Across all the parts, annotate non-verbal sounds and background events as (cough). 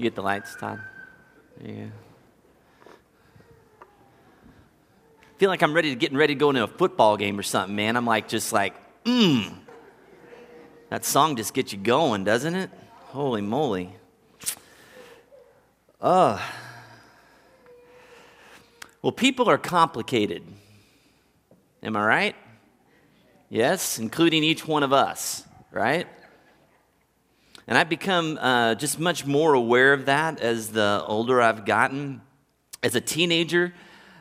You get the lights, Todd? Yeah. feel like I'm ready to getting ready to go into a football game or something, man. I'm like just like, mmm. That song just gets you going, doesn't it? Holy moly. Uh. Well, people are complicated. Am I right? Yes, including each one of us, right? And I've become uh, just much more aware of that as the older I've gotten. As a teenager,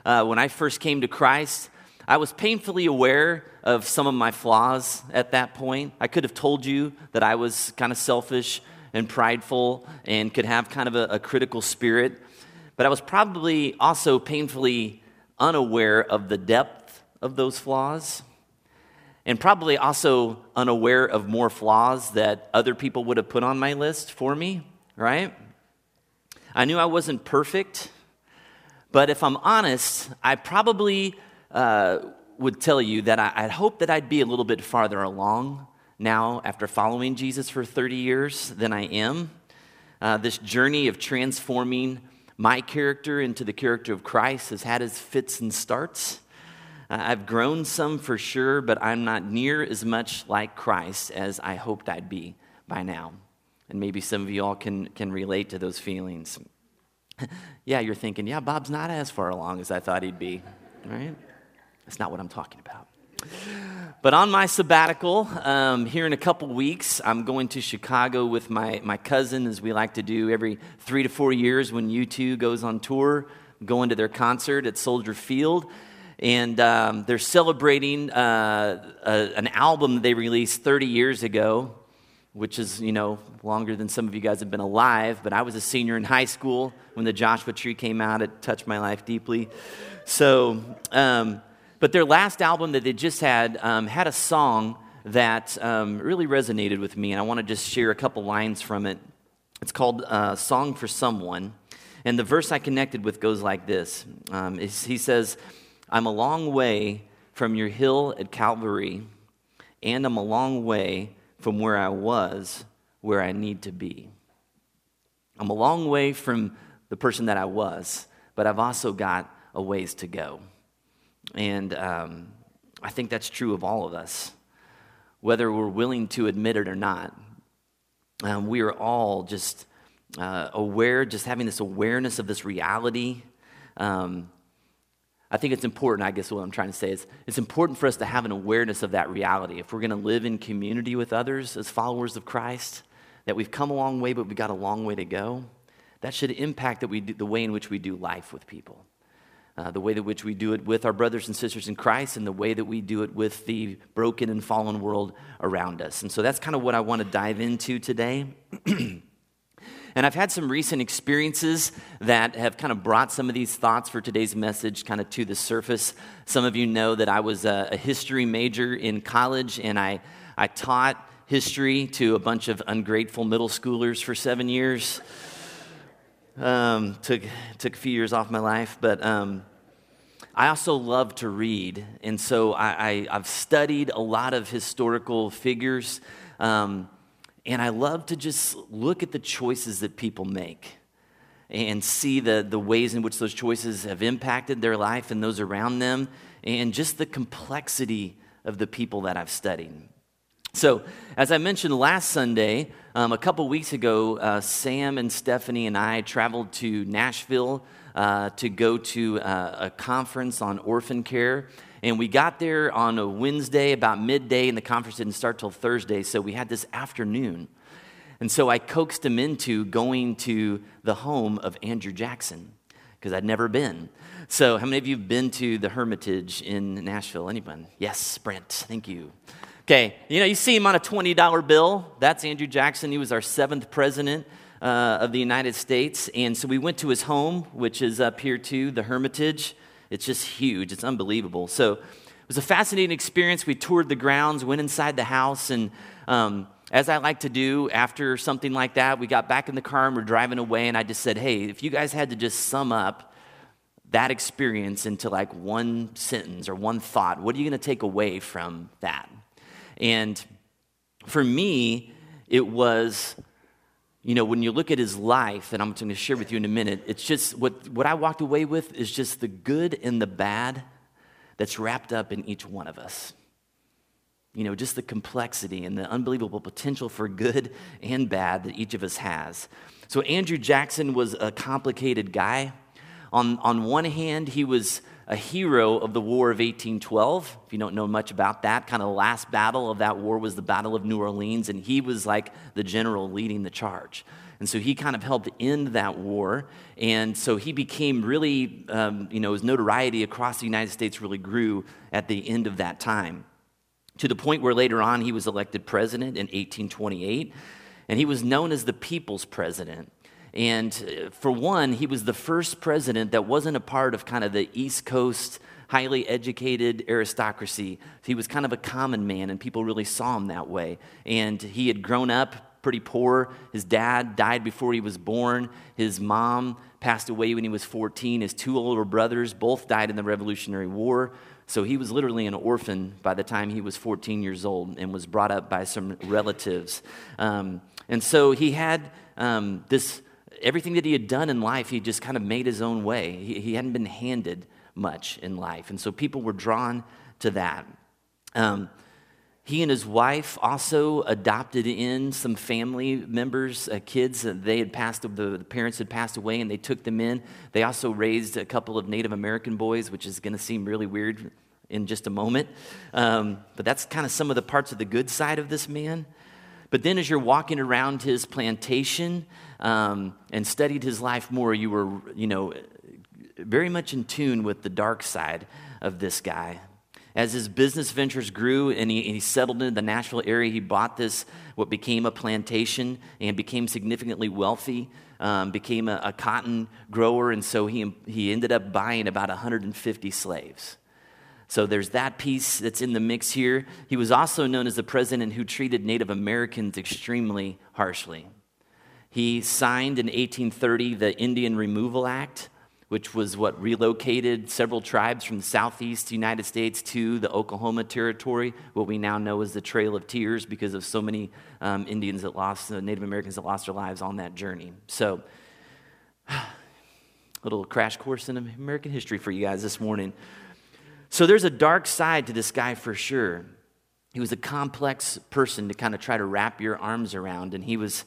uh, when I first came to Christ, I was painfully aware of some of my flaws at that point. I could have told you that I was kind of selfish and prideful and could have kind of a, a critical spirit, but I was probably also painfully unaware of the depth of those flaws and probably also unaware of more flaws that other people would have put on my list for me, right? I knew I wasn't perfect. But if I'm honest, I probably uh, would tell you that I, would hope that I'd be a little bit farther along now after following Jesus for 30 years than I am. Uh, this journey of transforming my character into the character of Christ has had its fits and starts. Uh, I've grown some for sure, but I'm not near as much like Christ as I hoped I'd be by now. And maybe some of you all can, can relate to those feelings. (laughs) yeah, you're thinking, yeah, Bob's not as far along as I thought he'd be, right? That's not what I'm talking about. But on my sabbatical, um, here in a couple weeks, I'm going to Chicago with my, my cousin, as we like to do every three to four years when U2 goes on tour, going to their concert at Soldier Field. And um, they're celebrating uh, a, an album they released 30 years ago which is, you know, longer than some of you guys have been alive, but I was a senior in high school when the Joshua Tree came out. It touched my life deeply. So, um, but their last album that they just had um, had a song that um, really resonated with me, and I want to just share a couple lines from it. It's called uh, Song for Someone. And the verse I connected with goes like this um, He says, I'm a long way from your hill at Calvary, and I'm a long way from where I was where I need to be. I'm a long way from the person that I was, but I've also got a ways to go. And um, I think that's true of all of us, whether we're willing to admit it or not. Um, we are all just uh, aware, just having this awareness of this reality. Um, I think it's important, I guess what I'm trying to say is it's important for us to have an awareness of that reality. If we're going to live in community with others as followers of Christ, that we've come a long way, but we've got a long way to go, that should impact that we do, the way in which we do life with people. Uh, the way in which we do it with our brothers and sisters in Christ, and the way that we do it with the broken and fallen world around us. And so that's kind of what I want to dive into today. (clears throat) And I've had some recent experiences that have kind of brought some of these thoughts for today's message kind of to the surface. Some of you know that I was a, a history major in college and I, I taught history to a bunch of ungrateful middle schoolers for seven years. Um, took, took a few years off my life, but um, I also love to read. And so I, have studied a lot of historical figures. Um, and I love to just look at the choices that people make and see the, the ways in which those choices have impacted their life and those around them, and just the complexity of the people that I've studied. So, as I mentioned last Sunday, um, a couple weeks ago, uh, Sam and Stephanie and I traveled to Nashville uh, to go to uh, a conference on orphan care. And we got there on a Wednesday about midday, and the conference didn't start till Thursday, so we had this afternoon. And so I coaxed him into going to the home of Andrew Jackson, because I'd never been. So, how many of you have been to the Hermitage in Nashville? Anyone? Yes, Brent, thank you. Okay, you know, you see him on a $20 bill. That's Andrew Jackson. He was our seventh president uh, of the United States. And so we went to his home, which is up here too, the Hermitage. It's just huge, it's unbelievable. So it was a fascinating experience. We toured the grounds, went inside the house, and um, as I like to do after something like that, we got back in the car and we're driving away, and I just said, Hey, if you guys had to just sum up that experience into like one sentence or one thought, what are you going to take away from that? And for me, it was you know, when you look at his life, and I'm going to share with you in a minute, it's just what, what I walked away with is just the good and the bad that's wrapped up in each one of us. You know, just the complexity and the unbelievable potential for good and bad that each of us has. So, Andrew Jackson was a complicated guy. On, on one hand, he was a hero of the War of 1812. If you don't know much about that, kind of the last battle of that war was the Battle of New Orleans, and he was like the general leading the charge. And so he kind of helped end that war. And so he became really, um, you know, his notoriety across the United States really grew at the end of that time to the point where later on he was elected president in 1828. And he was known as the people's president. And uh, for one, he was the first president that wasn't a part of kind of the East Coast highly educated aristocracy. He was kind of a common man, and people really saw him that way. And he had grown up pretty poor. His dad died before he was born. His mom passed away when he was 14. His two older brothers both died in the Revolutionary War. So he was literally an orphan by the time he was 14 years old and was brought up by some relatives. Um, and so he had um, this everything that he had done in life, he just kind of made his own way. He, he hadn't been handed much in life. And so people were drawn to that. Um, he and his wife also adopted in some family members, uh, kids. Uh, they had passed, the, the, parents had passed away, and they took them in. They also raised a couple of Native American boys, which is going to seem really weird in just a moment. Um, but that's kind of some of the parts of the good side of this man. But then, as you're walking around his plantation um, and studied his life more, you were, you know, very much in tune with the dark side of this guy. As his business ventures grew and he, he settled into the Nashville area, he bought this, what became a plantation, and became significantly wealthy. Um, became a, a, cotton grower, and so he, he ended up buying about 150 slaves. So there's that piece that's in the mix here. He was also known as the president who treated Native Americans extremely harshly. He signed in 1830 the Indian Removal Act, which was what relocated several tribes from the southeast United States to the Oklahoma Territory, what we now know as the Trail of Tears because of so many um, Indians that lost, uh, Native Americans that lost their lives on that journey. So, a (sighs) little crash course in American history for you guys this morning. So there's a dark side to this guy for sure. He was a complex person to kind of try to wrap your arms around, and he was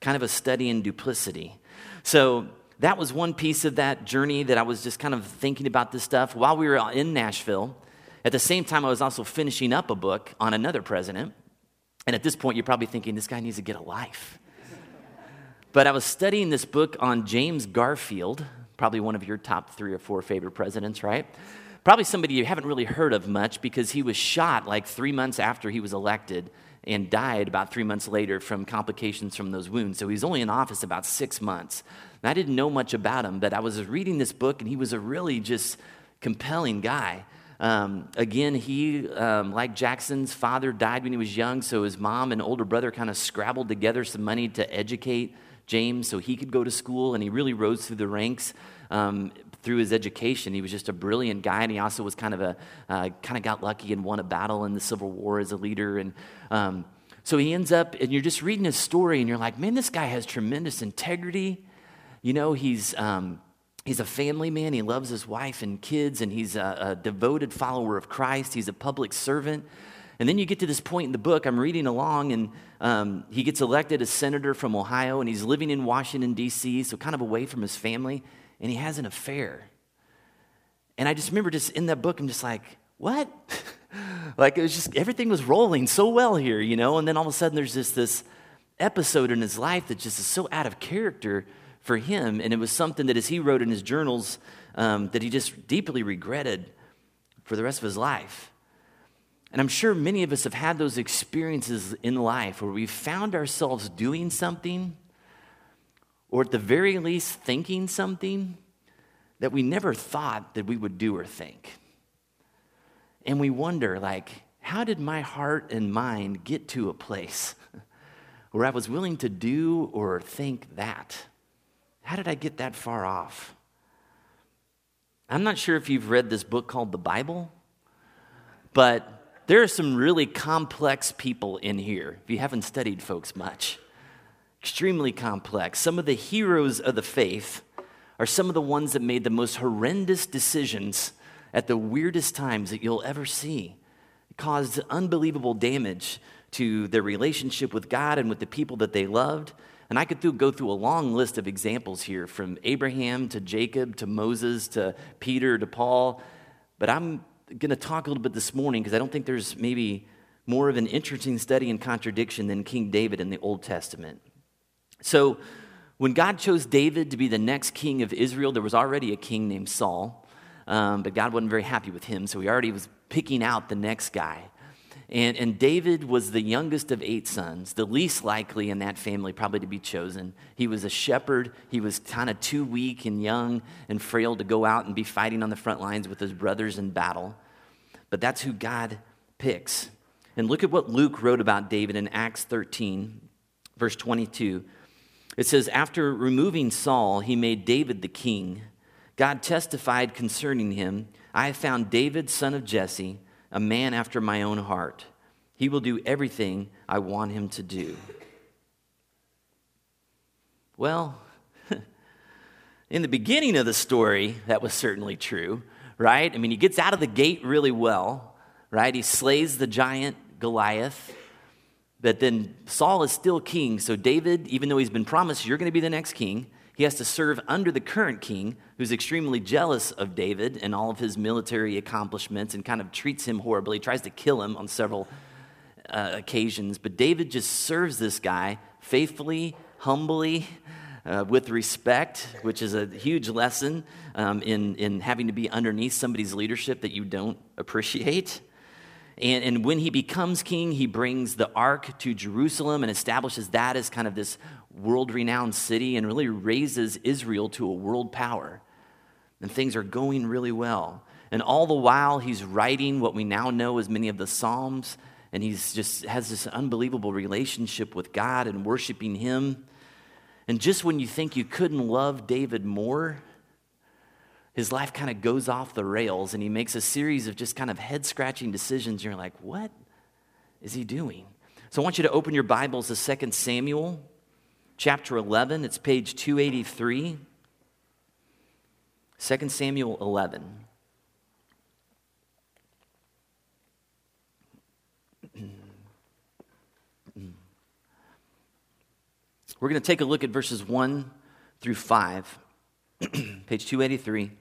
kind of a study in duplicity. So that was one piece of that journey that I was just kind of thinking about this stuff while we were in Nashville. At the same time, I was also finishing up a book on another president. And at this point, you're probably thinking, this guy needs to get a life. (laughs) but I was studying this book on James Garfield, probably one of your top three or four favorite presidents, right? Probably somebody you haven't really heard of much because he was shot like three months after he was elected and died about three months later from complications from those wounds. So he was only in office about six months. And I didn't know much about him, but I was reading this book and he was a really just compelling guy. Um, again, he, um, like Jackson's father, died when he was young, so his mom and older brother kind of scrabbled together some money to educate James so he could go to school, and he really rose through the ranks. Um, through his education. He was just a brilliant guy, and he also was kind of a uh, kind of got lucky and won a battle in the Civil War as a leader. And um, so he ends up, and you're just reading his story, and you're like, man, this guy has tremendous integrity. You know, he's um, he's a family man. He loves his wife and kids, and he's a, a devoted follower of Christ. He's a public servant. And then you get to this point in the book, I'm reading along, and um, he gets elected as senator from Ohio, and he's living in Washington, D.C., so kind of away from his family and he has an affair. And I just remember just in that book, I'm just like, what? (laughs) like it was just everything was rolling so well here, you know, and then all of a sudden there's just this episode in his life that just is so out of character for him. And it was something that, as he wrote in his journals, um, that he just deeply regretted for the rest of his life. And I'm sure many of us have had those experiences in life where we've found ourselves doing something or at the very least thinking something that we never thought that we would do or think. And we wonder, like, how did my heart and mind get to a place (laughs) where I was willing to do or think that? How did I get that far off? I'm not sure if you've read this book called the Bible, but there are some really complex people in here if you haven't studied folks much. Extremely complex. Some of the heroes of the faith are some of the ones that made the most horrendous decisions at the weirdest times that you'll ever see. It caused unbelievable damage to their relationship with God and with the people that they loved. And I could go through a long list of examples here from Abraham to Jacob to Moses to Peter to Paul. But I'm going to talk a little bit this morning because I don't think there's maybe more of an interesting study in contradiction than King David in the Old Testament. So, when God chose David to be the next king of Israel, there was already a king named Saul, um, but God wasn't very happy with him, so he already was picking out the next guy. And, and David was the youngest of eight sons, the least likely in that family probably to be chosen. He was a shepherd. He was kind of too weak and young and frail to go out and be fighting on the front lines with his brothers in battle. But that's who God picks. And look at what Luke wrote about David in Acts 13, verse 22. It says, After removing Saul, he made David the king. God testified concerning him I have found David, son of Jesse, a man after my own heart. He will do everything I want him to do. Well, (laughs) in the beginning of the story, that was certainly true, right? I mean, he gets out of the gate really well, right? He slays the giant Goliath. But then Saul is still king. So David, even though he's been promised, you're going to be the next king, he has to serve under the current king, who's extremely jealous of David and all of his military accomplishments and kind of treats him horribly, he tries to kill him on several uh, occasions. But David just serves this guy faithfully, humbly, uh, with respect, which is a huge lesson um, in, in having to be underneath somebody's leadership that you don't appreciate. And, and when he becomes king, he brings the ark to Jerusalem and establishes that as kind of this world renowned city and really raises Israel to a world power. And things are going really well. And all the while, he's writing what we now know as many of the Psalms, and he's just has this unbelievable relationship with God and worshiping him. And just when you think you couldn't love David more, his life kind of goes off the rails and he makes a series of just kind of head scratching decisions. You're like, what is he doing? So I want you to open your Bibles to 2 Samuel chapter 11. It's page 283. 2 Samuel 11. We're going to take a look at verses 1 through 5, (clears throat) page 283.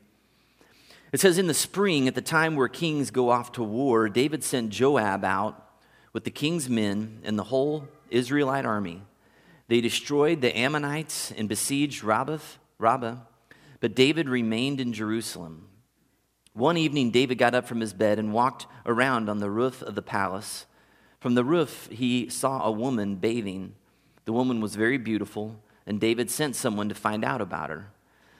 It says, In the spring, at the time where kings go off to war, David sent Joab out with the king's men and the whole Israelite army. They destroyed the Ammonites and besieged Rabbah, Rabbah, but David remained in Jerusalem. One evening, David got up from his bed and walked around on the roof of the palace. From the roof, he saw a woman bathing. The woman was very beautiful, and David sent someone to find out about her.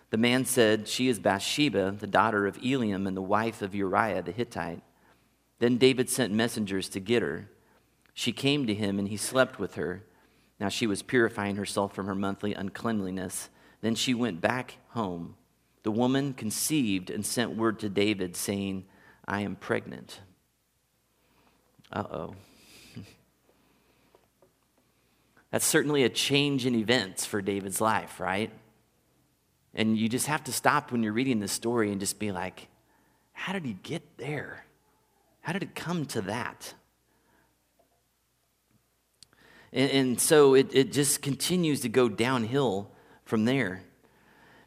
The man said, She is Bathsheba, the daughter of Eliam and the wife of Uriah the Hittite. Then David sent messengers to get her. She came to him, and he slept with her. Now she was purifying herself from her monthly uncleanliness. Then she went back home. The woman conceived and sent word to David, saying, I am pregnant. Uh oh. (laughs) That's certainly a change in events for David's life, right? And you just have to stop when you're reading this story and just be like, how did he get there? How did it come to that? And, and so it, it just continues to go downhill from there.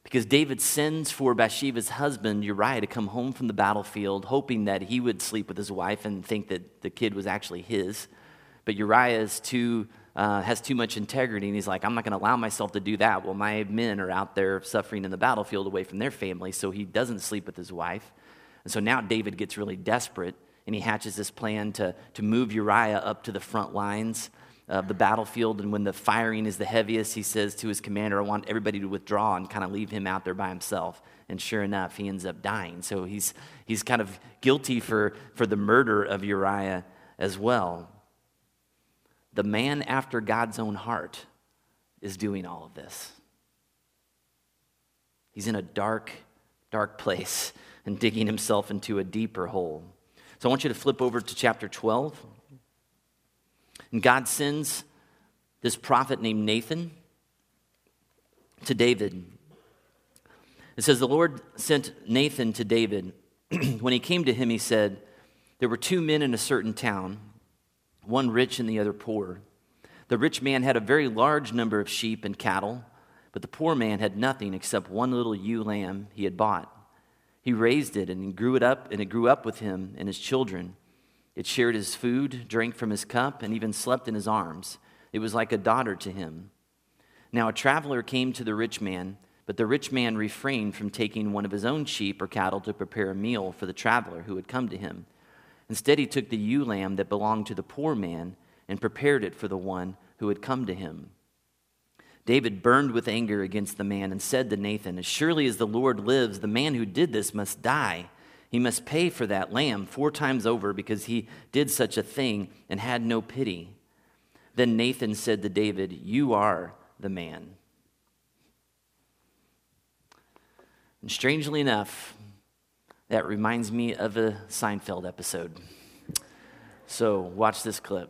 Because David sends for Bathsheba's husband, Uriah, to come home from the battlefield, hoping that he would sleep with his wife and think that the kid was actually his. But Uriah is too uh, has too much integrity, and he's like, I'm not going to allow myself to do that. Well, my men are out there suffering in the battlefield away from their family, so he doesn't sleep with his wife. And so now David gets really desperate, and he hatches this plan to, to move Uriah up to the front lines of the battlefield. And when the firing is the heaviest, he says to his commander, I want everybody to withdraw and kind of leave him out there by himself. And sure enough, he ends up dying. So he's, he's kind of guilty for, for the murder of Uriah as well the man after God's own heart is doing all of this. He's in a dark, dark place and digging himself into a deeper hole. So I want you to flip over to chapter 12. And God sends this prophet named Nathan to David. It says, The Lord sent Nathan to David. (clears throat) when he came to him, he said, There were two men in a certain town, one rich and the other poor. The rich man had a very large number of sheep and cattle, but the poor man had nothing except one little ewe lamb he had bought. He raised it and grew it up, and it grew up with him and his children. It shared his food, drank from his cup, and even slept in his arms. It was like a daughter to him. Now a traveler came to the rich man but the rich man refrained from taking one of his own sheep or cattle to prepare a meal for the traveler who had come to him. Instead, he took the ewe lamb that belonged to the poor man and prepared it for the one who had come to him. David burned with anger against the man and said to Nathan, As surely as the Lord lives, the man who did this must die. He must pay for that lamb four times over because he did such a thing and had no pity. Then Nathan said to David, You are the man. And strangely enough, that reminds me of a Seinfeld episode. So, watch this clip.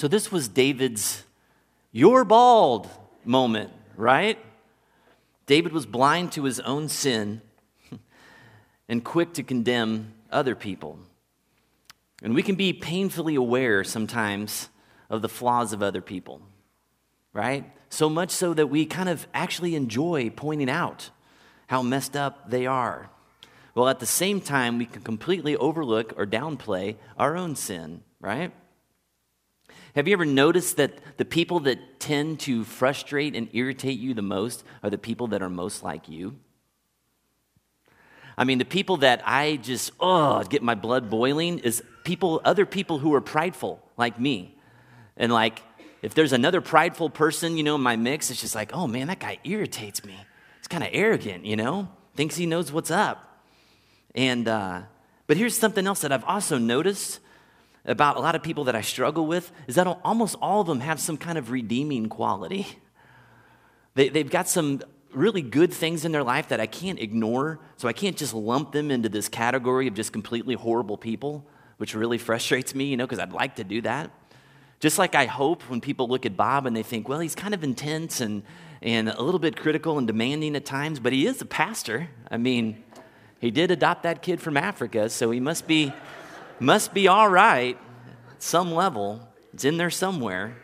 So this was David's you're bald moment, right? David was blind to his own sin (laughs) and quick to condemn other people. And we can be painfully aware sometimes of the flaws of other people, right? So much so that we kind of actually enjoy pointing out how messed up they are. Well, at the same time, we can completely overlook or downplay our own sin, right? Have you ever noticed that the people that tend to frustrate and irritate you the most are the people that are most like you? I mean, the people that I just, oh, get my blood boiling is people, other people who are prideful, like me. And like, if there's another prideful person, you know, in my mix, it's just like, oh man, that guy irritates me. He's kind of arrogant, you know, thinks he knows what's up. And, uh, but here's something else that I've also noticed about a lot of people that I struggle with is that almost all of them have some kind of redeeming quality. They, they've got some really good things in their life that I can't ignore, so I can't just lump them into this category of just completely horrible people, which really frustrates me, you know, because I'd like to do that. Just like I hope when people look at Bob and they think, well, he's kind of intense and, and a little bit critical and demanding at times, but he is a pastor. I mean, he did adopt that kid from Africa, so he must be must be all right at some level. It's in there somewhere.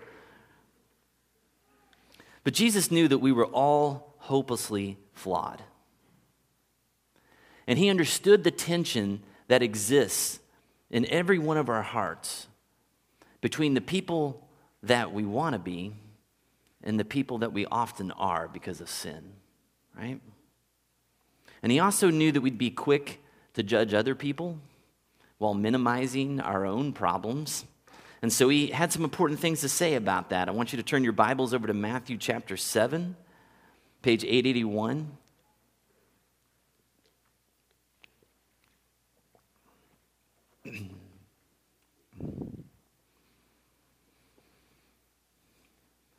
But Jesus knew that we were all hopelessly flawed. And he understood the tension that exists in every one of our hearts between the people that we want to be and the people that we often are because of sin, right? And he also knew that we'd be quick to judge other people while minimizing our own problems. And so he had some important things to say about that. I want you to turn your Bibles over to Matthew chapter 7, page 881. (clears throat)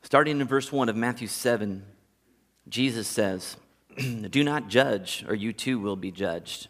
Starting in verse 1 of Matthew 7, Jesus says, (clears throat) Do not judge, or you too will be judged.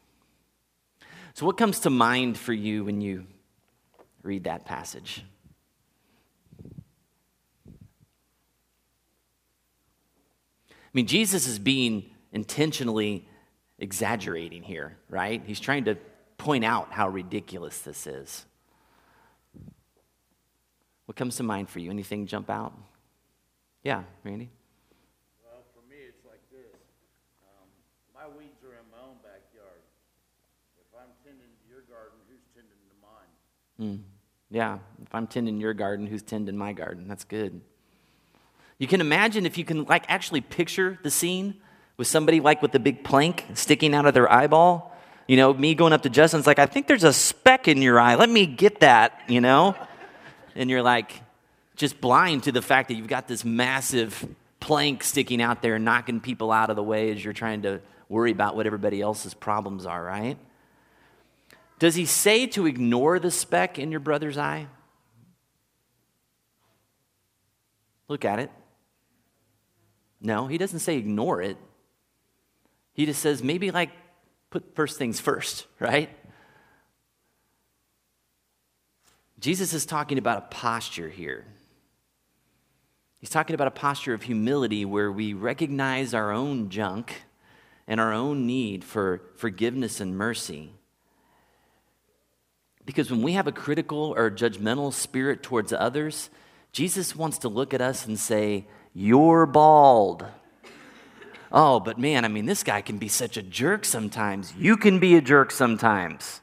So, what comes to mind for you when you read that passage? I mean, Jesus is being intentionally exaggerating here, right? He's trying to point out how ridiculous this is. What comes to mind for you? Anything jump out? Yeah, Randy? Well, for me, it's like this. Um, my weeds are in my own backyard. If I'm tending to your garden, who's tending to mine? Mm. Yeah, if I'm tending your garden, who's tending my garden? That's good. You can imagine if you can like actually picture the scene with somebody like with the big plank sticking out of their eyeball. You know, me going up to Justin's like, I think there's a speck in your eye. Let me get that, you know? and you're like, just blind to the fact that you've got this massive plank sticking out there knocking people out of the way as you're trying to worry about what everybody else's problems are, right? Does he say to ignore the speck in your brother's eye? Look at it. No, he doesn't say ignore it. He just says maybe like put first things first, (laughs) right? Jesus is talking about a posture here. He's talking about a posture of humility where we recognize our own junk and our own need for forgiveness and mercy. Because when we have a critical or judgmental spirit towards others, Jesus wants to look at us and say, You're bald. Oh, but man, I mean, this guy can be such a jerk sometimes. You can be a jerk sometimes.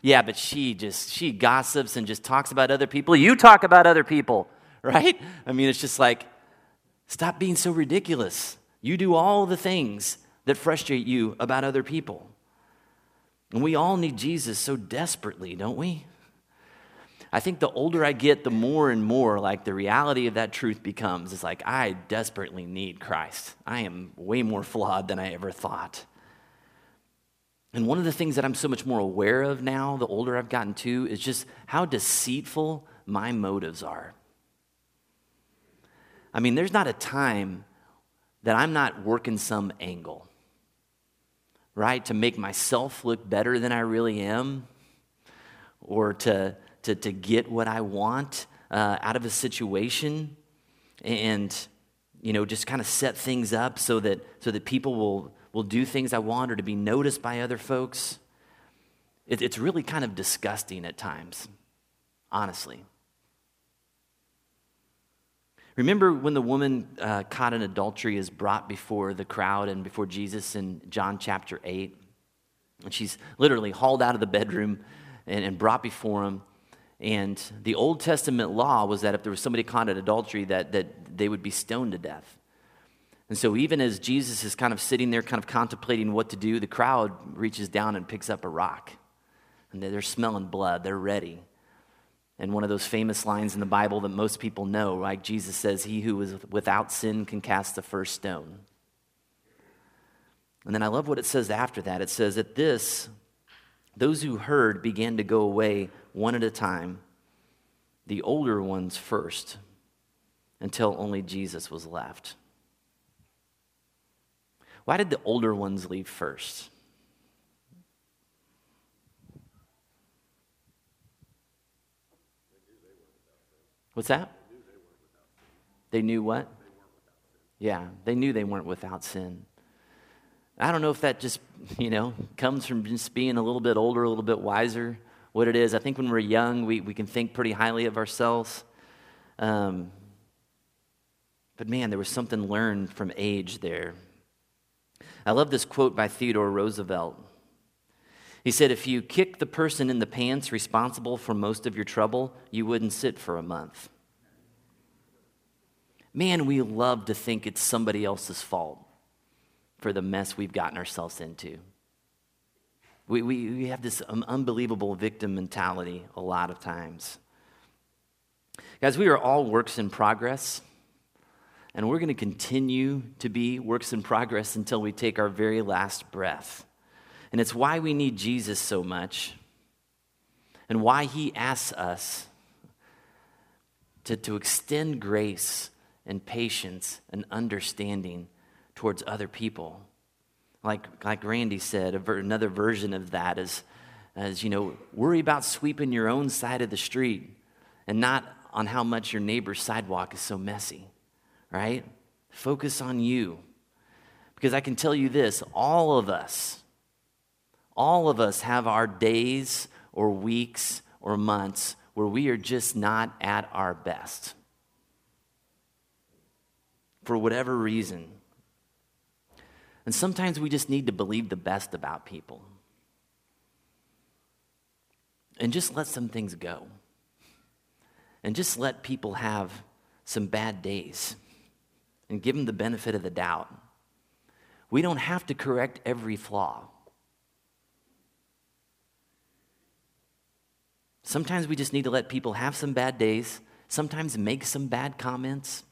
Yeah, but she just, she gossips and just talks about other people. You talk about other people. (laughs) right? I mean, it's just like, stop being so ridiculous. You do all the things that frustrate you about other people. And we all need Jesus so desperately, don't we? I think the older I get, the more and more like the reality of that truth becomes. It's like, I desperately need Christ. I am way more flawed than I ever thought. And one of the things that I'm so much more aware of now, the older I've gotten too, is just how deceitful my motives are. I mean, there's not a time that I'm not working some angle, right? To make myself look better than I really am, or to, to, to get what I want uh, out of a situation, and, you know, just kind of set things up so that, so that people will, will do things I want or to be noticed by other folks. It, it's really kind of disgusting at times, honestly. Remember when the woman uh, caught in adultery is brought before the crowd and before Jesus in John chapter 8? And she's literally hauled out of the bedroom and, and brought before him. And the Old Testament law was that if there was somebody caught in adultery, that, that they would be stoned to death. And so, even as Jesus is kind of sitting there, kind of contemplating what to do, the crowd reaches down and picks up a rock. And they're smelling blood, they're ready. And one of those famous lines in the Bible that most people know, right? Jesus says, He who is without sin can cast the first stone. And then I love what it says after that. It says, At this, those who heard began to go away one at a time, the older ones first, until only Jesus was left. Why did the older ones leave first? What's that? They knew what? Yeah, they knew they weren't without sin. I don't know if that just, (laughs) you know, comes from just being a little bit older, a little bit wiser, what it is. I think when we're young, we, we can think pretty highly of ourselves. Um, but man, there was something learned from age there. I love this quote by Theodore Roosevelt. He said, If you kick the person in the pants responsible for most of your trouble, you wouldn't sit for a month. Man, we love to think it's somebody else's fault for the mess we've gotten ourselves into. We, we, we have this unbelievable victim mentality a lot of times. Guys, we are all works in progress, and we're going to continue to be works in progress until we take our very last breath. And it's why we need Jesus so much, and why he asks us to, to extend grace and patience and understanding towards other people. Like, like Randy said, ver- another version of that is, is, you know, worry about sweeping your own side of the street and not on how much your neighbor's sidewalk is so messy, right? Focus on you. Because I can tell you this all of us, all of us have our days or weeks or months where we are just not at our best for whatever reason. And sometimes we just need to believe the best about people and just let some things go. And just let people have some bad days and give them the benefit of the doubt. We don't have to correct every flaw. Sometimes we just need to let people have some bad days, sometimes make some bad comments,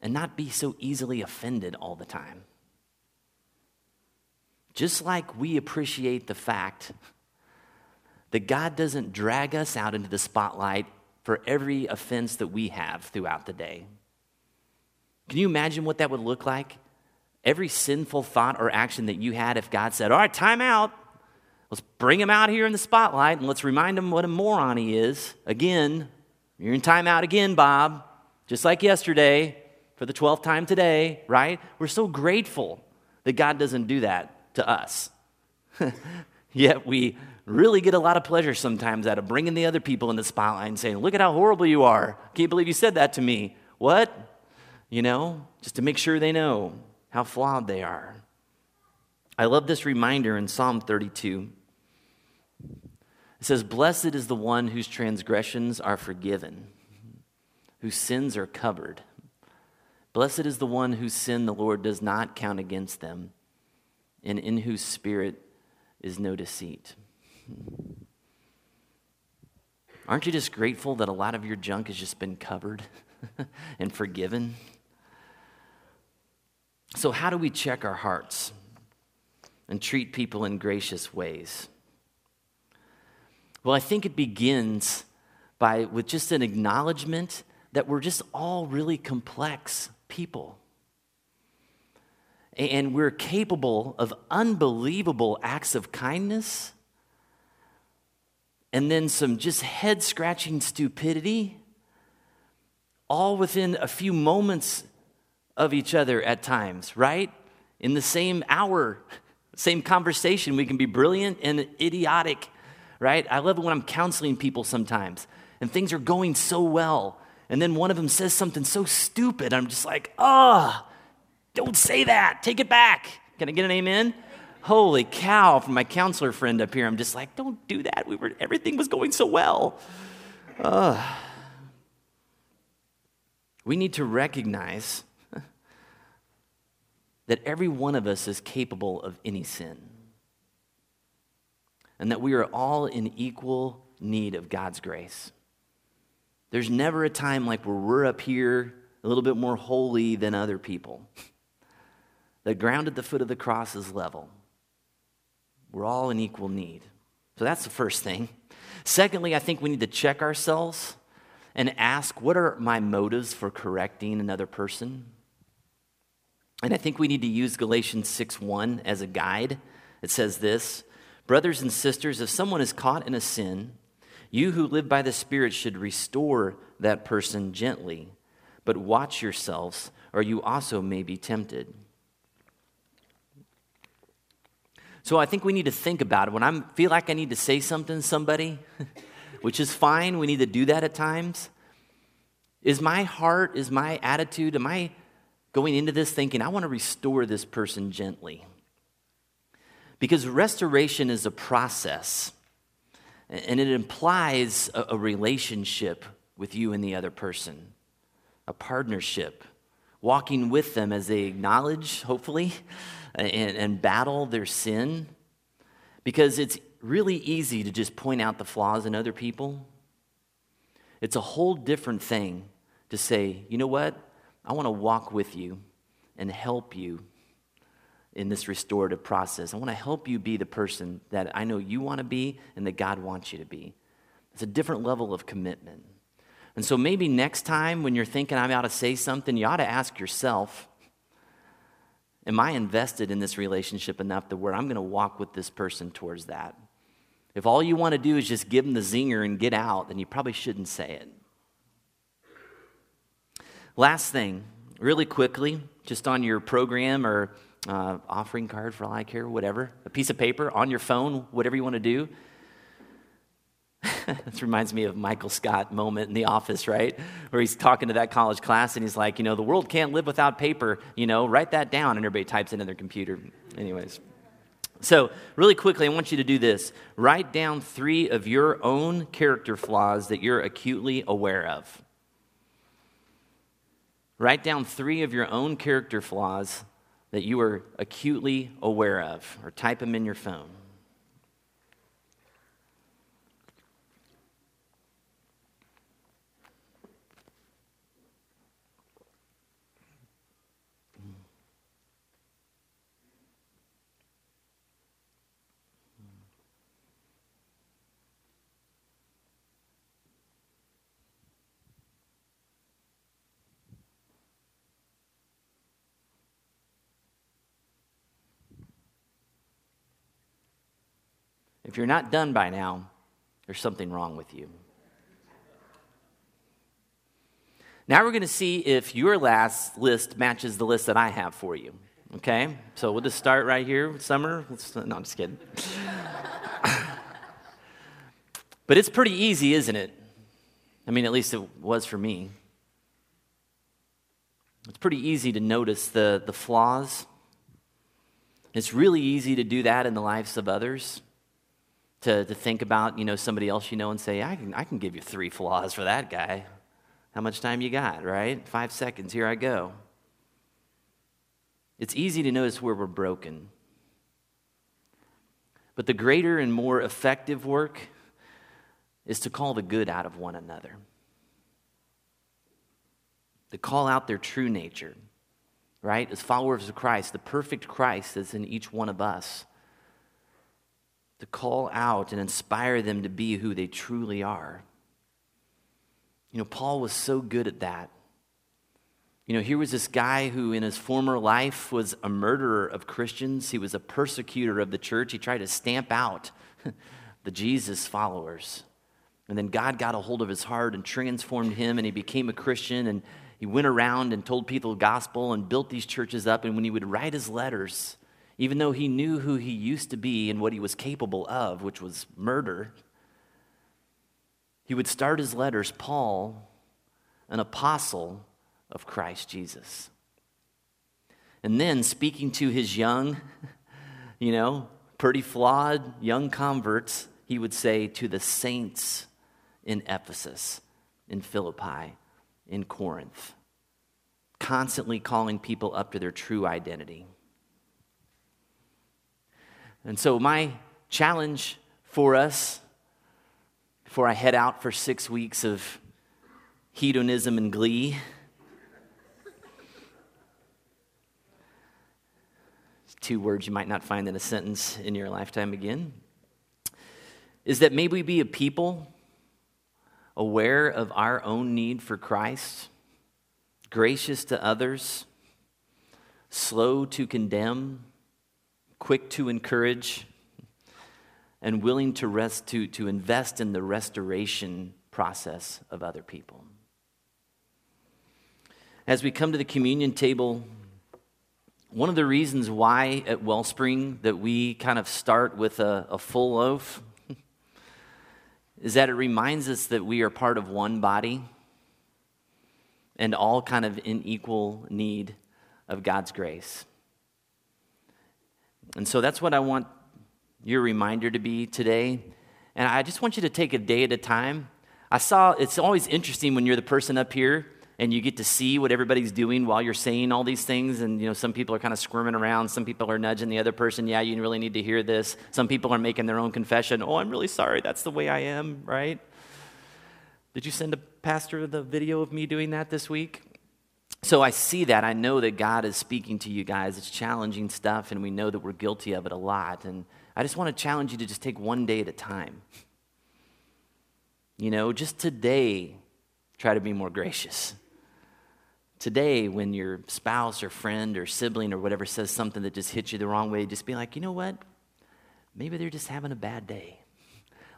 and not be so easily offended all the time. Just like we appreciate the fact that God doesn't drag us out into the spotlight for every offense that we have throughout the day. Can you imagine what that would look like? Every sinful thought or action that you had if God said, All right, time out. Let's bring him out here in the spotlight and let's remind him what a moron he is. Again, you're in timeout again, Bob, just like yesterday for the 12th time today, right? We're so grateful that God doesn't do that to us. (laughs) Yet we really get a lot of pleasure sometimes out of bringing the other people in the spotlight and saying, Look at how horrible you are. Can't believe you said that to me. What? You know, just to make sure they know how flawed they are. I love this reminder in Psalm 32. It says, Blessed is the one whose transgressions are forgiven, whose sins are covered. Blessed is the one whose sin the Lord does not count against them, and in whose spirit is no deceit. Aren't you just grateful that a lot of your junk has just been covered (laughs) and forgiven? So, how do we check our hearts and treat people in gracious ways? Well, I think it begins by with just an acknowledgement that we're just all really complex people. And we're capable of unbelievable acts of kindness and then some just head scratching stupidity, all within a few moments of each other at times, right? In the same hour, (laughs) same conversation, we can be brilliant and idiotic, right? I love it when I'm counseling people sometimes and things are going so well and then one of them says something so stupid. I'm just like, oh, don't say that. Take it back. Can I get an amen? Holy cow, from my counselor friend up here, I'm just like, don't do that. We were, everything was going so well. Uh, we need to recognize (laughs) that every one of us is capable of any sin. And that we are all in equal need of God's grace. There's never a time like where we're up here a little bit more holy than other people. The ground at the foot of the cross is level. We're all in equal need. So that's the first thing. Secondly, I think we need to check ourselves and ask what are my motives for correcting another person? And I think we need to use Galatians 6:1 as a guide. It says this, brothers and sisters, if someone is caught in a sin, you who live by the Spirit should restore that person gently. but watch yourselves, or you also may be tempted. So I think we need to think about it. When I feel like I need to say something to somebody, (laughs) which is fine, we need to do that at times. Is my heart, is my attitude, am I going into this thinking, I want to restore this person gently? Because restoration is a process, and it implies a, a relationship with you and the other person, a partnership, walking with them as they acknowledge, hopefully, and, and battle their sin. Because it's really easy to just point out the flaws in other people. It's a whole different thing to say, you know what? I want to walk with you and help you in this restorative process. I want to help you be the person that I know you want to be and that God wants you to be. It's a different level of commitment. And so maybe next time when you're thinking I ought to say something, you ought to ask yourself, Am I invested in this relationship enough to where I'm going to walk with this person towards that? If all you want to do is just give them the zinger and get out, then you probably shouldn't say it. Last thing, really quickly, just on your program or uh, offering card for all I care, whatever, a piece of paper on your phone, whatever you want to do. (laughs) this reminds me of Michael Scott moment in the office, right? Where he's talking to that college class and he's like, you know, the world can't live without paper, you know, write that down. And everybody types it in their computer. Anyways. So, really quickly, I want you to do this. Write down three of your own character flaws that you're acutely aware of. Write down three of your own character flaws that you are acutely aware of, or type them in your phone. If you're not done by now, there's something wrong with you. Now we're going to see if your last list matches the list that I have for you. Okay? So we'll just start right here. Summer? no, I'm just kidding. (laughs) but it's pretty easy, isn't it? I mean, at least it was for me. It's pretty easy to notice the, the flaws. It's really easy to do that in the lives of others to, to think about, you know, somebody else you know and say, I can, I can give you three flaws for that guy. How much time you got, right? Five seconds, here I go. It's easy to notice where we're broken. But the greater and more effective work is to call the good out of one another, to call out their true nature, right? As followers of Christ, the perfect Christ that's in each one of us to call out and inspire them to be who they truly are. You know, Paul was so good at that. You know, here was this guy who, in his former life, was a murderer of Christians. He was a persecutor of the church. He tried to stamp out (laughs) the Jesus followers. And then God got a hold of his heart and transformed him, and he became a Christian. And he went around and told people the gospel and built these churches up. And when he would write his letters, even though he knew who he used to be and what he was capable of, which was murder, he would start his letters, Paul, an apostle of Christ Jesus. And then speaking to his young, (laughs) you know, pretty flawed young converts, he would say to the saints in Ephesus, in Philippi, in Corinth, constantly calling people up to their true identity. And so, my challenge for us before I head out for six weeks of hedonism and glee two words you might not find in a sentence in your lifetime again is that may we be a people aware of our own need for Christ, gracious to others, slow to condemn quick to encourage, and willing to, rest, to, to invest in the restoration process of other people. As we come to the communion table, one of the reasons why at Wellspring that we kind of start with a, a full loaf (laughs) is that it reminds us that we are part of one body and all kind of in equal need of God's grace. And so that's what I want your reminder to be today. And I just want you to take a day at a time. I saw it's always interesting when you're the person up here and you get to see what everybody's doing while you're saying all these things. And you know some people are kind of squirming around. Some people are nudging the other person. Yeah you really need to hear this. Some people are making their own confession. Oh i'm really sorry. That's the way i am right? Did you send a pastor the video of me doing that this week so i see that i know that god is speaking to you guys it's challenging stuff and we know that we're guilty of it a lot and i just want to challenge you to just take one day at a time you know just today try to be more gracious Today, when your spouse or friend or sibling or whatever says something that just hits you the wrong way, just be like, you know what? Maybe they're just having a bad day.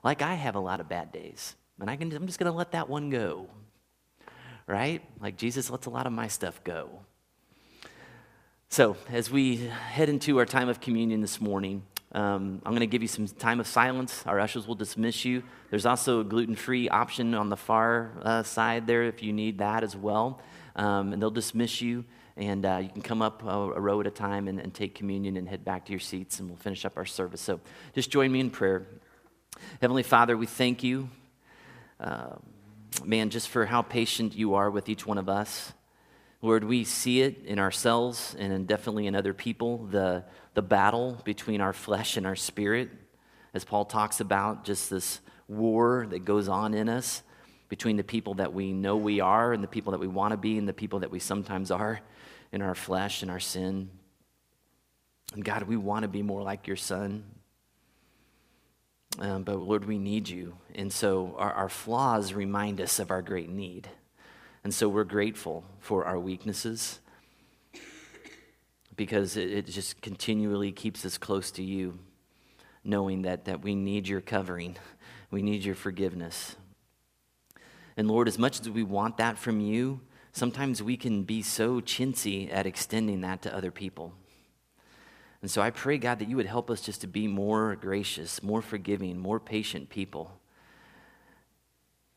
Like I have a lot of bad days. And I can, I'm just going to let that one go. Right? Like Jesus lets a lot of my stuff go. So, as we head into our time of communion this morning, um, I'm going to give you some time of silence. Our ushers will dismiss you. There's also a gluten free option on the far uh, side there if you need that as well um, and they'll dismiss you. And uh, you can come up a, a row at a time and, and take communion and head back to your seats, and we'll finish up our service. So just join me in prayer. Heavenly Father, we thank you, uh, man, just for how patient you are with each one of us. Lord, we see it in ourselves and definitely in other people, the, the battle between our flesh and our spirit, as Paul talks about, just this war that goes on in us between the people that we know we are and the people that we want to be and the people that we sometimes are in our flesh and our sin. And God, we want to be more like your son. Um, but Lord, we need you. And so our, our flaws remind us of our great need. And so we're grateful for our weaknesses because it, it just continually keeps us close to you, knowing that, that we need your covering, (laughs) we need your forgiveness. And Lord, as much as we want that from you, sometimes we can be so chintzy at extending that to other people. And so I pray, God, that you would help us just to be more gracious, more forgiving, more patient people.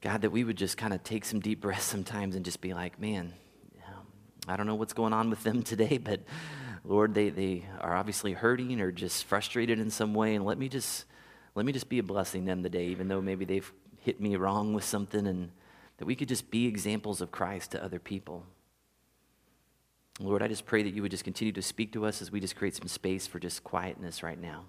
God, that we would just kind of take some deep breaths (laughs) sometimes and just be like, man, um, I don't know what's going on with them (laughs) today, but Lord, they, they are obviously hurting or just frustrated in some way. And let me just let me just be a blessing them today, even though maybe they've hit me wrong with something and that we could just be examples of Christ to other people. Lord, I just pray that you would just continue to speak to us as we just create some space for just quietness right now.